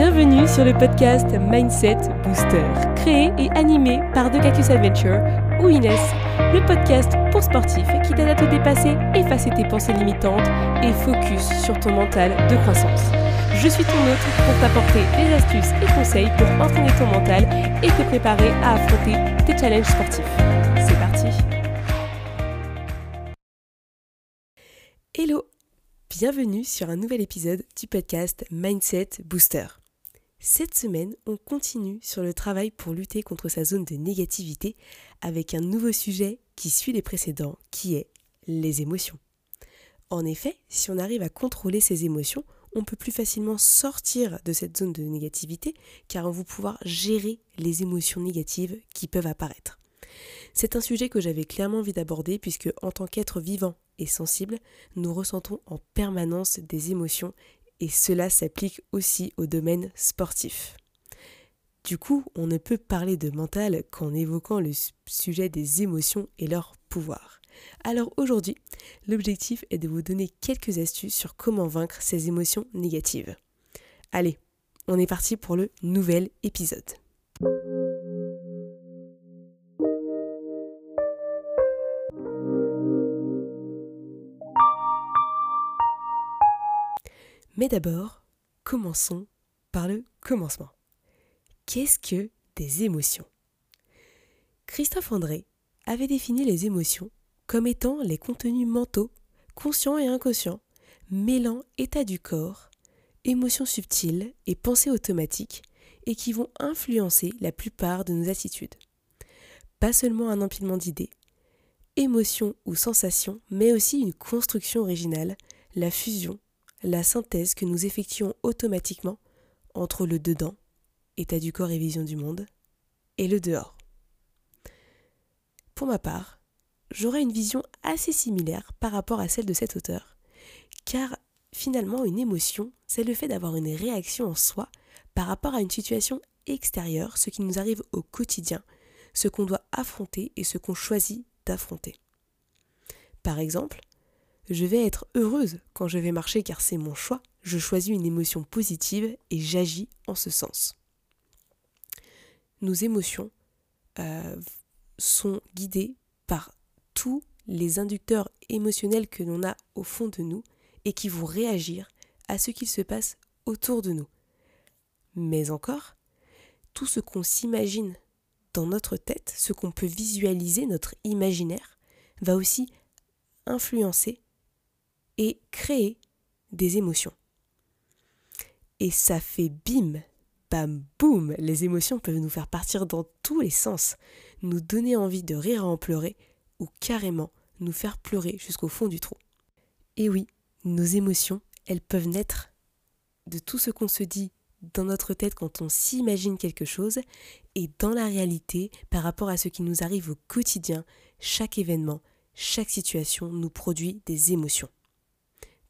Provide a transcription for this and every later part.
Bienvenue sur le podcast Mindset Booster, créé et animé par The Cactus Adventure ou Inès, le podcast pour sportifs qui t'aide à te dépasser, effacer tes pensées limitantes et focus sur ton mental de croissance. Je suis ton hôte pour t'apporter des astuces et conseils pour entraîner ton mental et te préparer à affronter tes challenges sportifs. C'est parti Hello Bienvenue sur un nouvel épisode du podcast Mindset Booster. Cette semaine, on continue sur le travail pour lutter contre sa zone de négativité avec un nouveau sujet qui suit les précédents, qui est les émotions. En effet, si on arrive à contrôler ses émotions, on peut plus facilement sortir de cette zone de négativité car on va pouvoir gérer les émotions négatives qui peuvent apparaître. C'est un sujet que j'avais clairement envie d'aborder puisque en tant qu'être vivant et sensible, nous ressentons en permanence des émotions et cela s'applique aussi au domaine sportif. Du coup, on ne peut parler de mental qu'en évoquant le sujet des émotions et leur pouvoir. Alors aujourd'hui, l'objectif est de vous donner quelques astuces sur comment vaincre ces émotions négatives. Allez, on est parti pour le nouvel épisode. Mais d'abord, commençons par le commencement. Qu'est-ce que des émotions? Christophe André avait défini les émotions comme étant les contenus mentaux, conscients et inconscients, mêlant état du corps, émotions subtiles et pensées automatiques, et qui vont influencer la plupart de nos attitudes. Pas seulement un empilement d'idées, émotions ou sensations, mais aussi une construction originale, la fusion la synthèse que nous effectuons automatiquement entre le dedans, état du corps et vision du monde, et le dehors. Pour ma part, j'aurais une vision assez similaire par rapport à celle de cet auteur, car finalement une émotion, c'est le fait d'avoir une réaction en soi par rapport à une situation extérieure, ce qui nous arrive au quotidien, ce qu'on doit affronter et ce qu'on choisit d'affronter. Par exemple, je vais être heureuse quand je vais marcher car c'est mon choix. Je choisis une émotion positive et j'agis en ce sens. Nos émotions euh, sont guidées par tous les inducteurs émotionnels que l'on a au fond de nous et qui vont réagir à ce qu'il se passe autour de nous. Mais encore, tout ce qu'on s'imagine dans notre tête, ce qu'on peut visualiser, notre imaginaire, va aussi influencer et créer des émotions. Et ça fait bim, bam, boum, les émotions peuvent nous faire partir dans tous les sens, nous donner envie de rire et en pleurer, ou carrément nous faire pleurer jusqu'au fond du trou. Et oui, nos émotions, elles peuvent naître de tout ce qu'on se dit dans notre tête quand on s'imagine quelque chose, et dans la réalité, par rapport à ce qui nous arrive au quotidien, chaque événement, chaque situation nous produit des émotions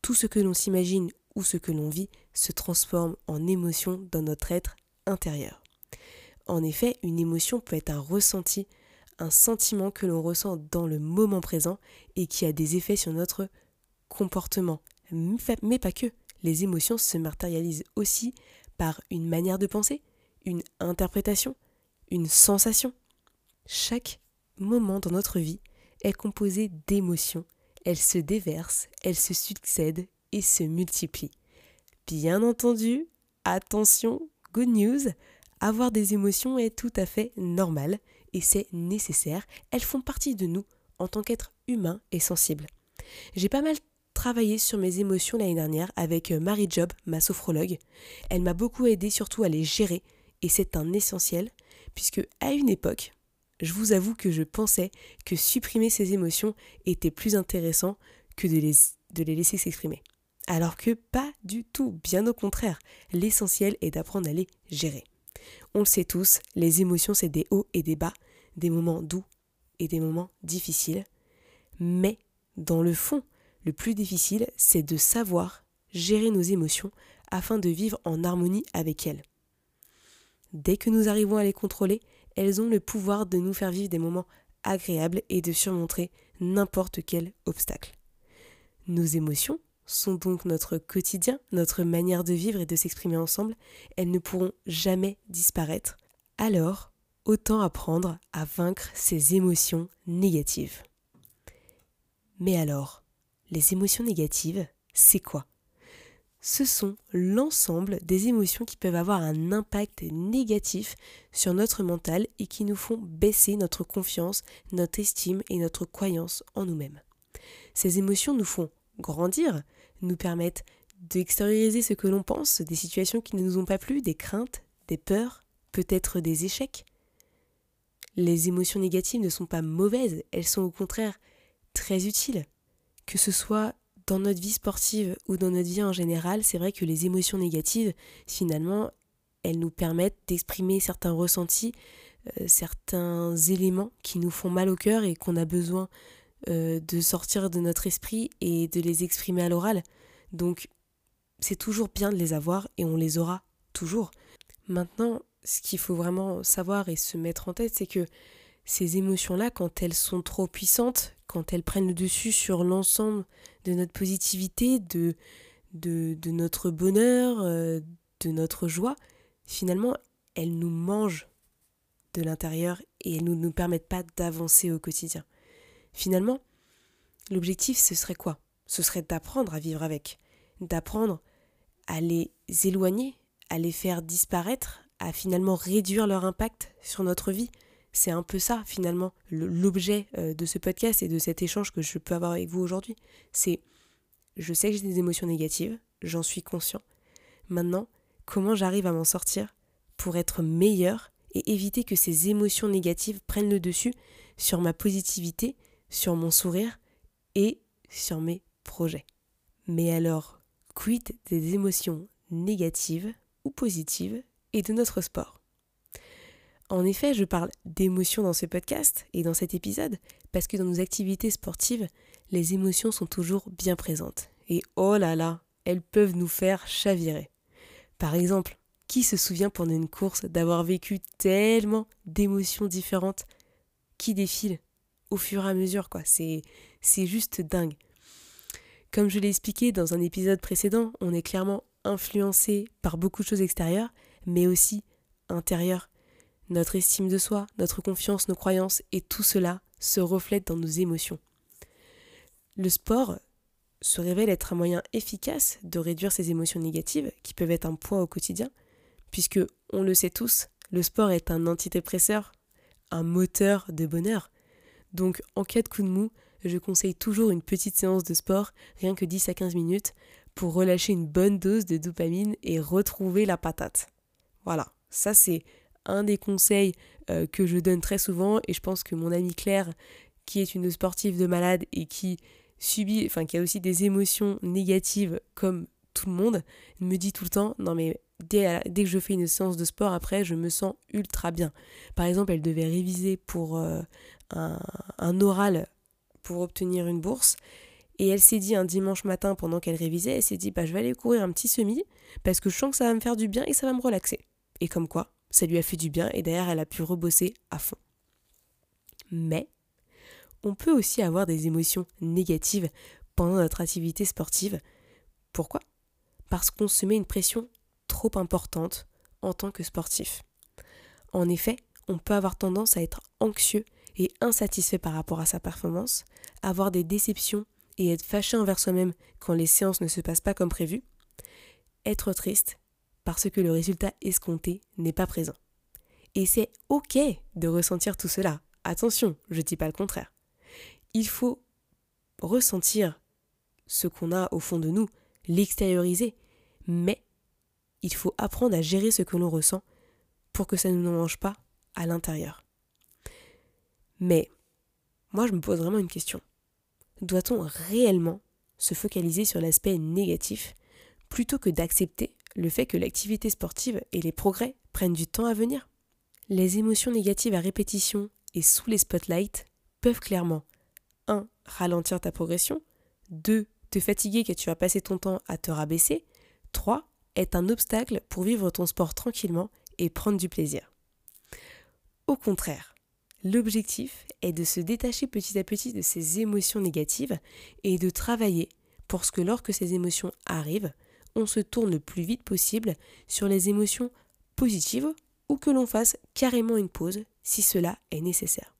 tout ce que l'on s'imagine ou ce que l'on vit se transforme en émotion dans notre être intérieur. En effet, une émotion peut être un ressenti, un sentiment que l'on ressent dans le moment présent et qui a des effets sur notre comportement. Mais pas que. Les émotions se matérialisent aussi par une manière de penser, une interprétation, une sensation. Chaque moment dans notre vie est composé d'émotions elles se déversent, elles se succèdent et se multiplient. Bien entendu, attention, good news, avoir des émotions est tout à fait normal et c'est nécessaire, elles font partie de nous en tant qu'être humain et sensible. J'ai pas mal travaillé sur mes émotions l'année dernière avec euh, Marie Job, ma sophrologue. Elle m'a beaucoup aidé surtout à les gérer et c'est un essentiel puisque à une époque, je vous avoue que je pensais que supprimer ces émotions était plus intéressant que de les, laisser s'exprimer. Alors que pas du tout, bien au contraire, l'essentiel est d'apprendre à les gérer. On le sait tous, les émotions c'est des hauts et des bas, des moments doux et des moments difficiles. Mais, dans le fond, le plus difficile, c'est de savoir gérer nos émotions afin de vivre en harmonie avec elles. Dès que nous arrivons à les contrôler, elles ont le pouvoir de nous faire vivre des moments agréables et de surmonter n'importe quel obstacle. Nos émotions sont donc notre quotidien, notre manière de vivre et de s'exprimer ensemble, elles ne pourront jamais disparaître. Alors, autant apprendre à vaincre ces émotions négatives. Mais alors, les émotions négatives, c'est quoi? Ce sont l'ensemble des émotions qui peuvent avoir un impact négatif sur notre mental et qui nous font baisser notre confiance, notre estime et notre croyance en nous-mêmes. Ces émotions nous font grandir, nous permettent d'extérioriser ce que l'on pense, des situations qui ne nous ont pas plu, des craintes, des peurs, peut-être des échecs. Les émotions négatives ne sont pas mauvaises, elles sont au contraire très utiles. Que ce soit dans notre vie sportive ou dans notre vie en général, c'est vrai que les émotions négatives, finalement, elles nous permettent d'exprimer certains ressentis, euh, certains éléments qui nous font mal au cœur et qu'on a besoin euh, de sortir de notre esprit et de les exprimer à l'oral. Donc c'est toujours bien de les avoir et on les aura toujours. Maintenant, ce qu'il faut vraiment savoir et se mettre en tête, c'est que ces émotions-là, quand elles sont trop puissantes, quand elles prennent le dessus sur l'ensemble de notre positivité, de, notre bonheur, euh, de notre joie, finalement, elles nous mangent de l'intérieur et elles ne nous permettent pas d'avancer au quotidien. Finalement, l'objectif, ce serait quoi? Ce serait d'apprendre à vivre avec, d'apprendre à les éloigner, à les faire disparaître, à finalement réduire leur impact sur notre vie. C'est un peu ça, finalement, l'objet euh, de ce podcast et de cet échange que je peux avoir avec vous aujourd'hui. C'est, je sais que j'ai des émotions négatives, j'en suis conscient. Maintenant, comment j'arrive à m'en sortir pour être meilleur et éviter que ces émotions négatives prennent le dessus sur ma positivité sur mon sourire et sur mes projets? Mais alors, quid des émotions négatives ou positives et de notre sport? En effet, je parle d'émotions dans ce podcast et dans cet épisode parce que dans nos activités sportives, les émotions sont toujours bien présentes. Et oh là là, elles peuvent nous faire chavirer. Par exemple, qui se souvient pendant une course d'avoir vécu tellement d'émotions différentes qui défilent au fur et à mesure, quoi. C'est, c'est juste dingue. Comme je l'ai expliqué dans un épisode précédent, on est clairement influencé par beaucoup de choses extérieures, mais aussi intérieures. Notre estime de soi, notre confiance, nos croyances, et tout cela se reflète dans nos émotions. Le sport se révèle être un moyen efficace de réduire ces émotions négatives qui peuvent être un poids au quotidien, puisque, on le sait tous, le sport est un antidépresseur, un moteur de bonheur. Donc en cas de coup de mou, je conseille toujours une petite séance de sport, rien que 10 à 15 minutes, pour relâcher une bonne dose de dopamine et retrouver la patate. Voilà, ça c'est un des conseils euh, que je donne très souvent et je pense que mon amie Claire, qui est une sportive de malade et qui subit, enfin qui a aussi des émotions négatives comme tout le monde, me dit tout le temps, non mais dès, que je fais une séance de sport, après, je me sens ultra bien. Par exemple, elle devait réviser pour euh, un, oral pour obtenir une bourse. Et elle s'est dit un dimanche matin pendant qu'elle révisait, elle s'est dit bah, je vais aller courir un petit semi parce que je sens que ça va me faire du bien et ça va me relaxer. Et comme quoi, ça lui a fait du bien et derrière elle a pu rebosser à fond. Mais on peut aussi avoir des émotions négatives pendant notre activité sportive. Pourquoi? Parce qu'on se met une pression trop importante en tant que sportif. En effet, on peut avoir tendance à être anxieux et insatisfait par rapport à sa performance, avoir des déceptions et être fâché envers soi-même quand les séances ne se passent pas comme prévu, être triste parce que le résultat escompté n'est pas présent. Et c'est ok de ressentir tout cela. Attention, je ne dis pas le contraire. Il faut ressentir ce qu'on a au fond de nous, l'extérioriser, mais il faut apprendre à gérer ce que l'on ressent pour que ça ne nous mange pas à l'intérieur. Mais moi, je me pose vraiment une question. Doit-on réellement se focaliser sur l'aspect négatif plutôt que d'accepter le fait que l'activité sportive et les progrès prennent du temps à venir Les émotions négatives à répétition et sous les spotlights peuvent clairement 1. ralentir ta progression, 2. te fatiguer car tu vas passer ton temps à te rabaisser, 3. être un obstacle pour vivre ton sport tranquillement et prendre du plaisir. Au contraire, L'objectif est de se détacher petit à petit de ces émotions négatives et de travailler pour que lorsque ces émotions arrivent, on se tourne le plus vite possible sur les émotions positives ou que l'on fasse carrément une pause si cela est nécessaire.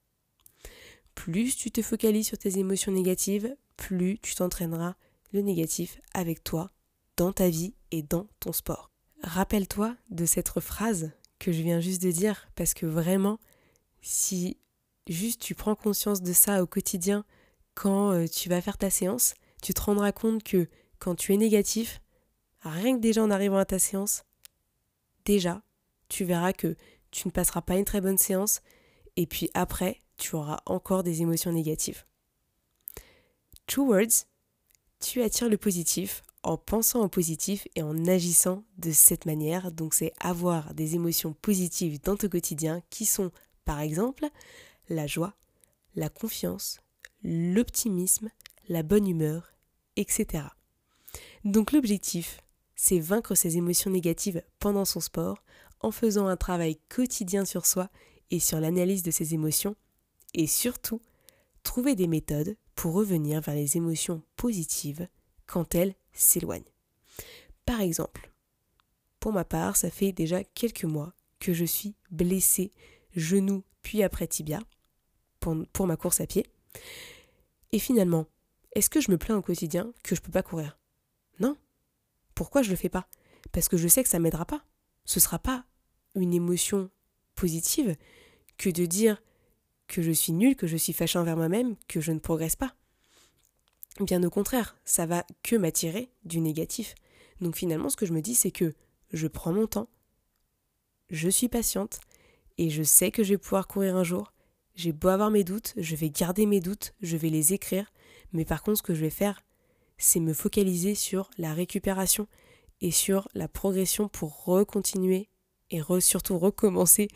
Plus tu te focalises sur tes émotions négatives, plus tu t'entraîneras le négatif avec toi, dans ta vie et dans ton sport. Rappelle-toi de cette phrase que je viens juste de dire parce que vraiment, si juste tu prends conscience de ça au quotidien quand euh, tu vas faire ta séance, tu te rendras compte que quand tu es négatif, rien que déjà en arrivant à ta séance, déjà, tu verras que tu ne passeras pas une très bonne séance et puis après, tu auras encore des émotions négatives. Two words, tu attires le positif en pensant au positif et en agissant de cette manière. Donc c'est avoir des émotions positives dans ton quotidien qui sont par exemple la joie, la confiance, l'optimisme, la bonne humeur, etc. Donc l'objectif, c'est vaincre ces émotions négatives pendant son sport en faisant un travail quotidien sur soi et sur l'analyse de ses émotions et surtout trouver des méthodes pour revenir vers les émotions positives quand elles s'éloignent. Par exemple, pour ma part, ça fait déjà quelques mois que je suis blessée genou puis après tibia pour, ma course à pied. Et finalement, est-ce que je me plains au quotidien que je ne peux pas courir? Pourquoi je ne le fais pas? Parce que je sais que ça m'aidera pas. Ce sera pas une émotion positive que de dire que je suis nulle, que je suis fâchée envers moi-même, que je ne progresse pas. Bien au contraire, ça va que m'attirer du négatif. Donc finalement, ce que je me dis, c'est que je prends mon temps, je suis patiente, et je sais que je vais pouvoir courir un jour. J'ai beau avoir mes doutes, je vais garder mes doutes, je vais les écrire, mais par contre, ce que je vais faire, c'est me focaliser sur la récupération et sur la progression pour recontinuer et surtout recommencer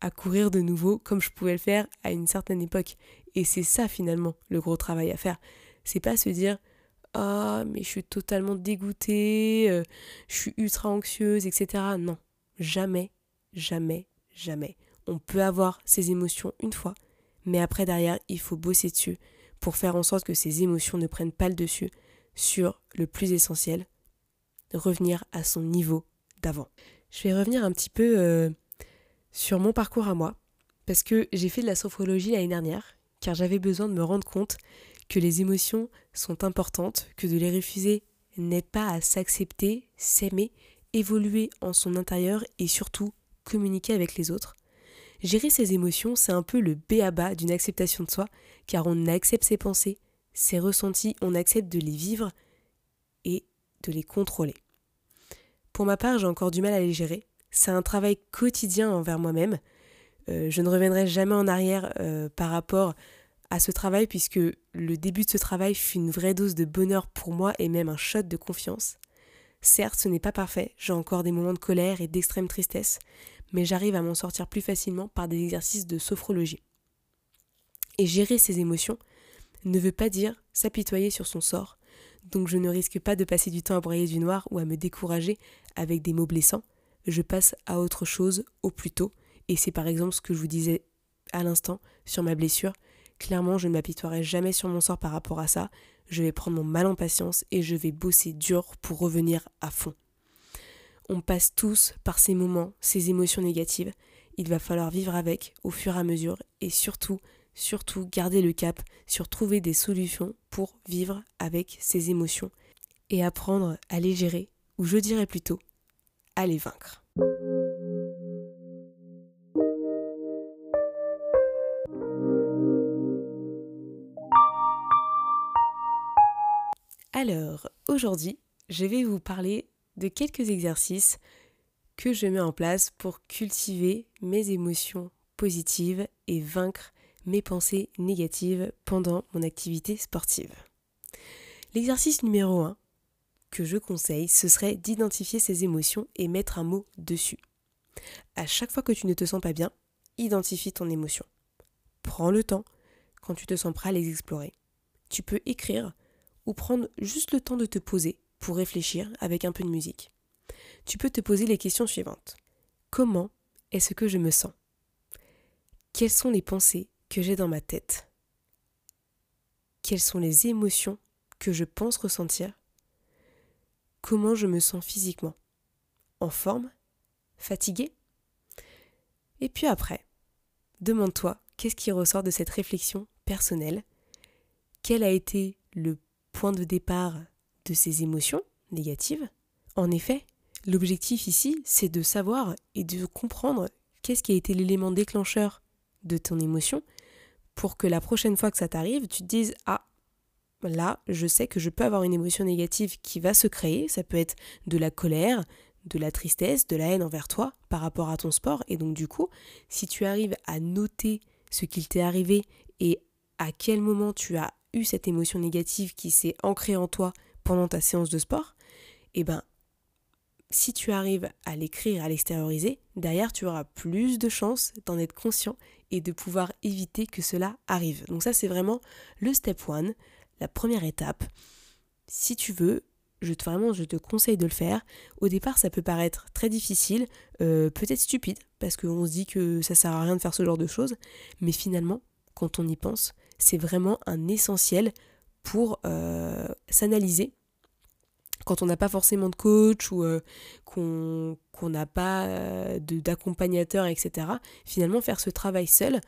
à courir de nouveau comme je pouvais le faire à une certaine époque. Et c'est ça finalement le gros travail à faire. C'est pas se dire ah mais je suis totalement dégoûtée, euh, je suis ultra anxieuse, etc. Non, jamais, jamais, jamais. On peut avoir ces émotions une fois, mais après derrière il faut bosser dessus pour faire en sorte que ces émotions ne prennent pas le dessus sur le plus essentiel, revenir à son niveau d'avant. Je vais revenir un petit peu euh, sur mon parcours à moi, parce que j'ai fait de la sophrologie l'année dernière, car j'avais besoin de me rendre compte que les émotions sont importantes, que de les refuser n'aide pas à s'accepter, s'aimer, évoluer en son intérieur et surtout communiquer avec les autres. Gérer ses émotions, c'est un peu le B à bas d'une acceptation de soi, car on accepte ses pensées, ses ressentis, on accepte de les vivre et de les contrôler. Pour ma part, j'ai encore du mal à les gérer, c'est un travail quotidien envers moi-même. Euh, je ne reviendrai jamais en arrière euh, par rapport à ce travail puisque le début de ce travail fut une vraie dose de bonheur pour moi et même un shot de confiance. Certes, ce n'est pas parfait, j'ai encore des moments de colère et d'extrême tristesse, mais j'arrive à m'en sortir plus facilement par des exercices de sophrologie. Et gérer ces émotions ne veut pas dire s'apitoyer sur son sort, donc je ne risque pas de passer du temps à broyer du noir ou à me décourager avec des mots blessants, je passe à autre chose au plus tôt. Et c'est par exemple ce que je vous disais à l'instant sur ma blessure. Clairement, je ne m'apitoierai jamais sur mon sort par rapport à ça. Je vais prendre mon mal en patience et je vais bosser dur pour revenir à fond. On passe tous par ces moments, ces émotions négatives. Il va falloir vivre avec au fur et à mesure et surtout, surtout garder le cap sur trouver des solutions pour vivre avec ces émotions et apprendre à les gérer, ou je dirais plutôt à les vaincre. Alors, aujourd'hui, je vais vous parler de quelques exercices que je mets en place pour cultiver mes émotions positives et vaincre mes pensées négatives pendant mon activité sportive. L'exercice numéro 1 que je conseille, ce serait d'identifier ces émotions et mettre un mot dessus. À chaque fois que tu ne te sens pas bien, identifie ton émotion. Prends le temps, quand tu te sens prêt à les explorer. Tu peux écrire ou prendre juste le temps de te poser pour réfléchir avec un peu de musique. Tu peux te poser les questions suivantes. Comment est-ce que je me sens? Quelles sont les pensées que j'ai dans ma tête. Quelles sont les émotions que je pense ressentir, comment je me sens physiquement, en forme, fatigué Et puis après, demande-toi qu'est-ce qui ressort de cette réflexion personnelle, quel a été le point de départ de ces émotions négatives? En effet, l'objectif ici, c'est de savoir et de comprendre qu'est-ce qui a été l'élément déclencheur de ton émotion pour que la prochaine fois que ça t'arrive, tu te dises Ah, là, je sais que je peux avoir une émotion négative qui va se créer. Ça peut être de la colère, de la tristesse, de la haine envers toi par rapport à ton sport. Et donc, du coup, si tu arrives à noter ce qu'il t'est arrivé et à quel moment tu as eu cette émotion négative qui s'est ancrée en toi pendant ta séance de sport, eh ben, si tu arrives à l'écrire, à l'extérioriser, derrière tu auras plus de chances d'en être conscient et de pouvoir éviter que cela arrive. Donc ça c'est vraiment le step one, la première étape. Si tu veux, je te, vraiment je te conseille de le faire. Au départ ça peut paraître très difficile, euh, peut-être stupide, parce qu'on se dit que ça sert à rien de faire ce genre de choses, mais finalement, quand on y pense, c'est vraiment un essentiel pour euh, s'analyser quand on n'a pas forcément de coach ou euh, qu'on n'a pas euh, d'accompagnateur, etc., finalement faire ce travail seul,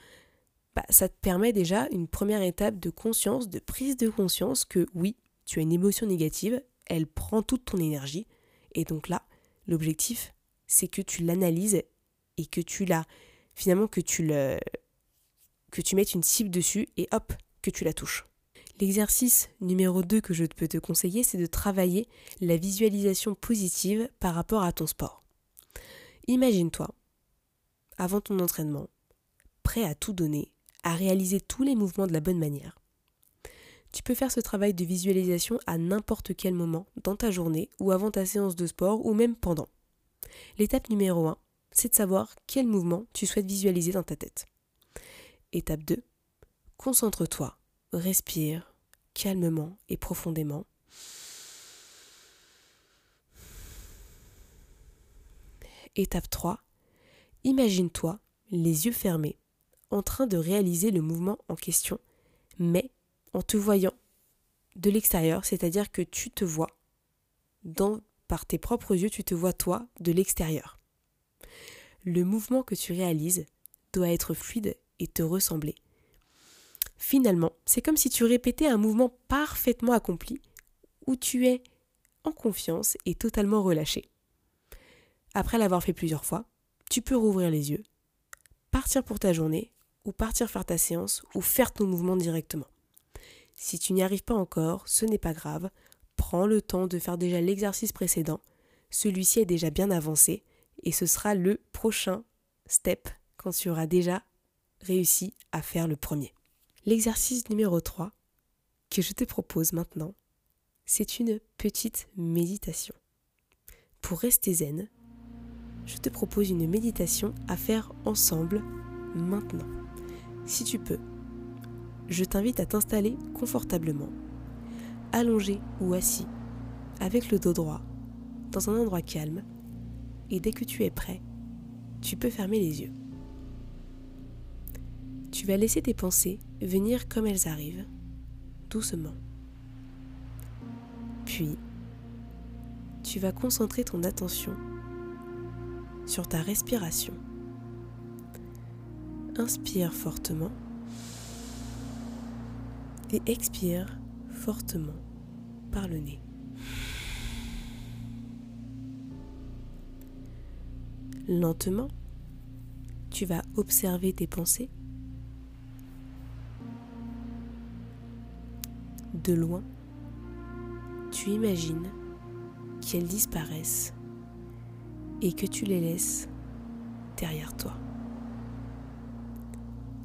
bah, ça te permet déjà une première étape de conscience, de prise de conscience que oui, tu as une émotion négative, elle prend toute ton énergie, et donc là, l'objectif, c'est que tu l'analyses et que tu la, finalement, que tu le, que tu mettes une cible dessus et hop, que tu la touches. L'exercice numéro 2 que je peux te conseiller, c'est de travailler la visualisation positive par rapport à ton sport. Imagine-toi, avant ton entraînement, prêt à tout donner, à réaliser tous les mouvements de la bonne manière. Tu peux faire ce travail de visualisation à n'importe quel moment dans ta journée ou avant ta séance de sport ou même pendant. L'étape numéro 1, c'est de savoir quel mouvement tu souhaites visualiser dans ta tête. Étape 2, concentre-toi respire calmement et profondément. Étape 3. Imagine-toi, les yeux fermés, en train de réaliser le mouvement en question, mais en te voyant de l'extérieur, c'est-à-dire que tu te vois par tes propres yeux, tu te vois toi de l'extérieur. Le mouvement que tu réalises doit être fluide et te ressembler. Finalement, c'est comme si tu répétais un mouvement parfaitement accompli, où tu es en confiance et totalement relâché. Après l'avoir fait plusieurs fois, tu peux rouvrir les yeux, partir pour ta journée, ou partir faire ta séance, ou faire ton mouvement directement. Si tu n'y arrives pas encore, ce n'est pas grave, prends le temps de faire déjà l'exercice précédent, celui-ci est déjà bien avancé, et ce sera le prochain step quand tu auras déjà réussi à faire le premier. L'exercice numéro 3 que je te propose maintenant, c'est une petite méditation. Pour rester zen, je te propose une méditation à faire ensemble maintenant. Si tu peux, je t'invite à t'installer confortablement, allongé ou assis, avec le dos droit, dans un endroit calme, et dès que tu es prêt, tu peux fermer les yeux. Tu vas laisser tes pensées venir comme elles arrivent, doucement. Puis, tu vas concentrer ton attention sur ta respiration. Inspire fortement et expire fortement par le nez. Lentement, tu vas observer tes pensées de loin, tu imagines qu'elles disparaissent et que tu les laisses derrière toi.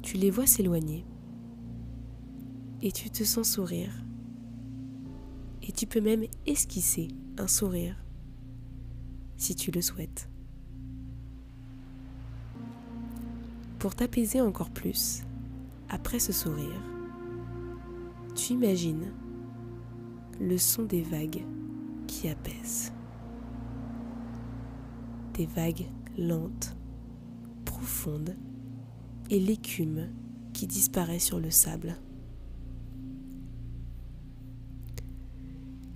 Tu les vois s'éloigner et tu te sens sourire et tu peux même esquisser un sourire si tu le souhaites. Pour t'apaiser encore plus, après ce sourire, tu imagines le son des vagues qui apaisent. Des vagues lentes, profondes et l'écume qui disparaît sur le sable.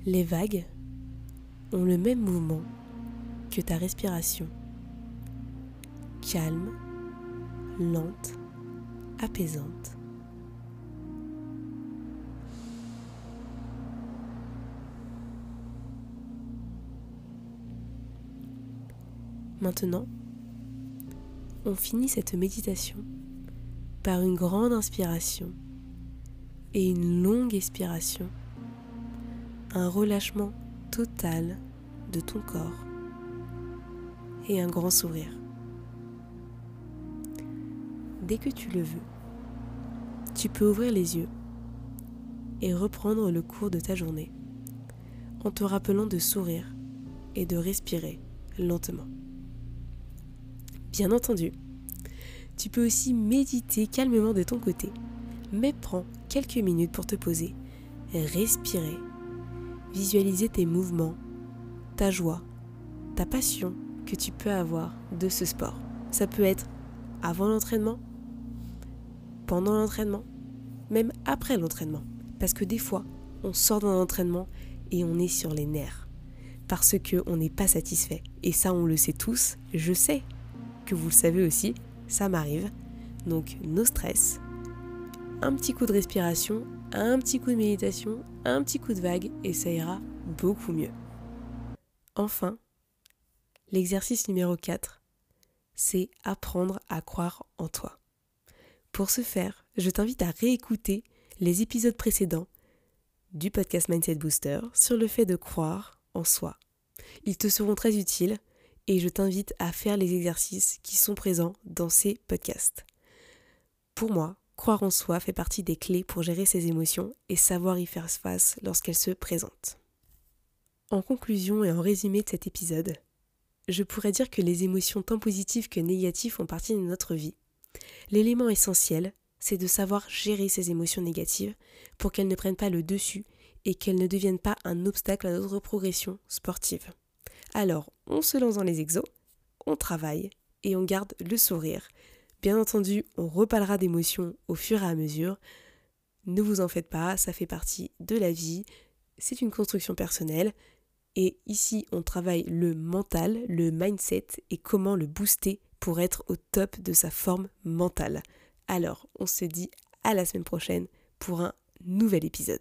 Les vagues ont le même mouvement que ta respiration. Calme, lente, apaisante. Maintenant, on finit cette méditation par une grande inspiration et une longue expiration, un relâchement total de ton corps et un grand sourire. Dès que tu le veux, tu peux ouvrir les yeux et reprendre le cours de ta journée en te rappelant de sourire et de respirer lentement. Bien entendu, tu peux aussi méditer calmement de ton côté, mais prends quelques minutes pour te poser, respirer, visualiser tes mouvements, ta joie, ta passion que tu peux avoir de ce sport. Ça peut être avant l'entraînement, pendant l'entraînement, même après l'entraînement. Parce que des fois, on sort d'un entraînement et on est sur les nerfs. Parce qu'on n'est pas satisfait. Et ça, on le sait tous. Je sais vous le savez aussi, ça m'arrive. Donc, no stress. Un petit coup de respiration, un petit coup de méditation, un petit coup de vague et ça ira beaucoup mieux. Enfin, l'exercice numéro 4, c'est apprendre à croire en toi. Pour ce faire, je t'invite à réécouter les épisodes précédents du podcast Mindset Booster sur le fait de croire en soi. Ils te seront très utiles et je t'invite à faire les exercices qui sont présents dans ces podcasts. Pour moi, croire en soi fait partie des clés pour gérer ses émotions et savoir y faire face lorsqu'elles se présentent. En conclusion et en résumé de cet épisode, je pourrais dire que les émotions tant positives que négatives font partie de notre vie. L'élément essentiel, c'est de savoir gérer ces émotions négatives pour qu'elles ne prennent pas le dessus et qu'elles ne deviennent pas un obstacle à notre progression sportive. Alors, on se lance dans les exos, on travaille et on garde le sourire. Bien entendu, on reparlera d'émotions au fur et à mesure. Ne vous en faites pas, ça fait partie de la vie, c'est une construction personnelle. Et ici, on travaille le mental, le mindset et comment le booster pour être au top de sa forme mentale. Alors, on se dit à la semaine prochaine pour un nouvel épisode.